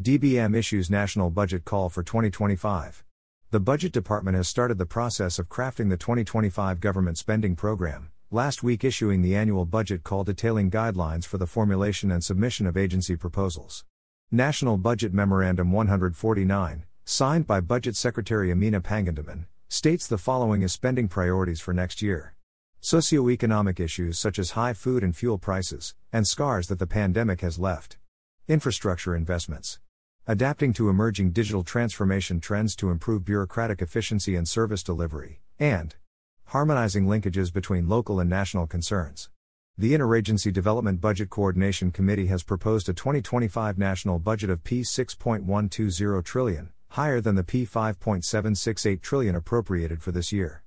DBM issues national budget call for 2025. The Budget Department has started the process of crafting the 2025 government spending program, last week issuing the annual budget call detailing guidelines for the formulation and submission of agency proposals. National Budget Memorandum 149, signed by Budget Secretary Amenah Pangandaman, states the following as spending priorities for next year. Socioeconomic issues such as high food and fuel prices, and scars that the pandemic has left. Infrastructure investments. Adapting to emerging digital transformation trends to improve bureaucratic efficiency and service delivery, and harmonizing linkages between local and national concerns. The Interagency Development Budget Coordination Committee has proposed a 2025 national budget of P6.120 trillion, higher than the P5.768 trillion appropriated for this year.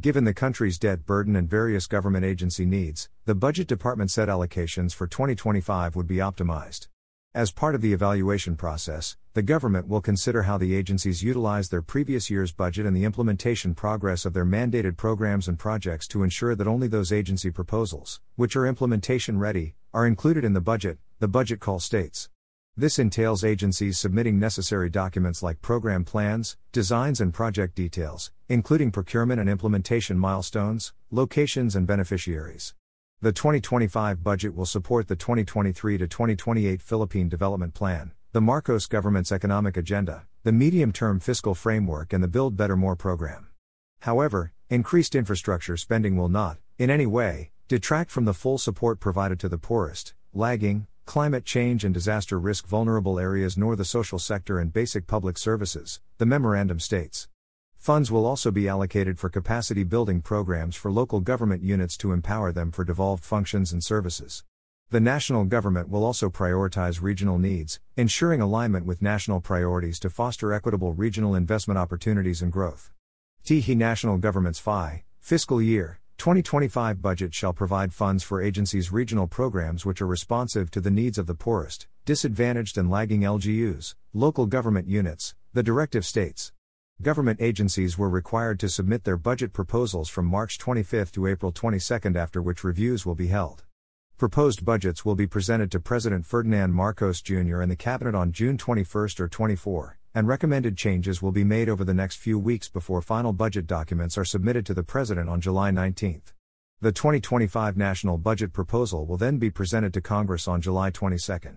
Given the country's debt burden and various government agency needs, the budget department said allocations for 2025 would be optimized. As part of the evaluation process, the government will consider how the agencies utilize their previous year's budget and the implementation progress of their mandated programs and projects to ensure that only those agency proposals, which are implementation ready, are included in the budget, the budget call states. This entails agencies submitting necessary documents like program plans, designs, and project details, including procurement and implementation milestones, locations, and beneficiaries. The 2025 budget will support the 2023 to 2028 Philippine Development Plan, the Marcos government's economic agenda, the medium term fiscal framework, and the Build Better More program. However, increased infrastructure spending will not, in any way, detract from the full support provided to the poorest, lagging, climate change and disaster risk vulnerable areas nor the social sector and basic public services, the memorandum states. Funds will also be allocated for capacity building programs for local government units to empower them for devolved functions and services. The national government will also prioritize regional needs, ensuring alignment with national priorities to foster equitable regional investment opportunities and growth. TIHI National Government's FY, fiscal year 2025 budget shall provide funds for agencies' regional programs which are responsive to the needs of the poorest, disadvantaged, and lagging LGUs, local government units, the directive states. Government agencies were required to submit their budget proposals from March 25 to April 22, after which reviews will be held. Proposed budgets will be presented to President Ferdinand Marcos Jr. and the Cabinet on June 21 or 24, and recommended changes will be made over the next few weeks before final budget documents are submitted to the President on July 19. The 2025 national budget proposal will then be presented to Congress on July 22.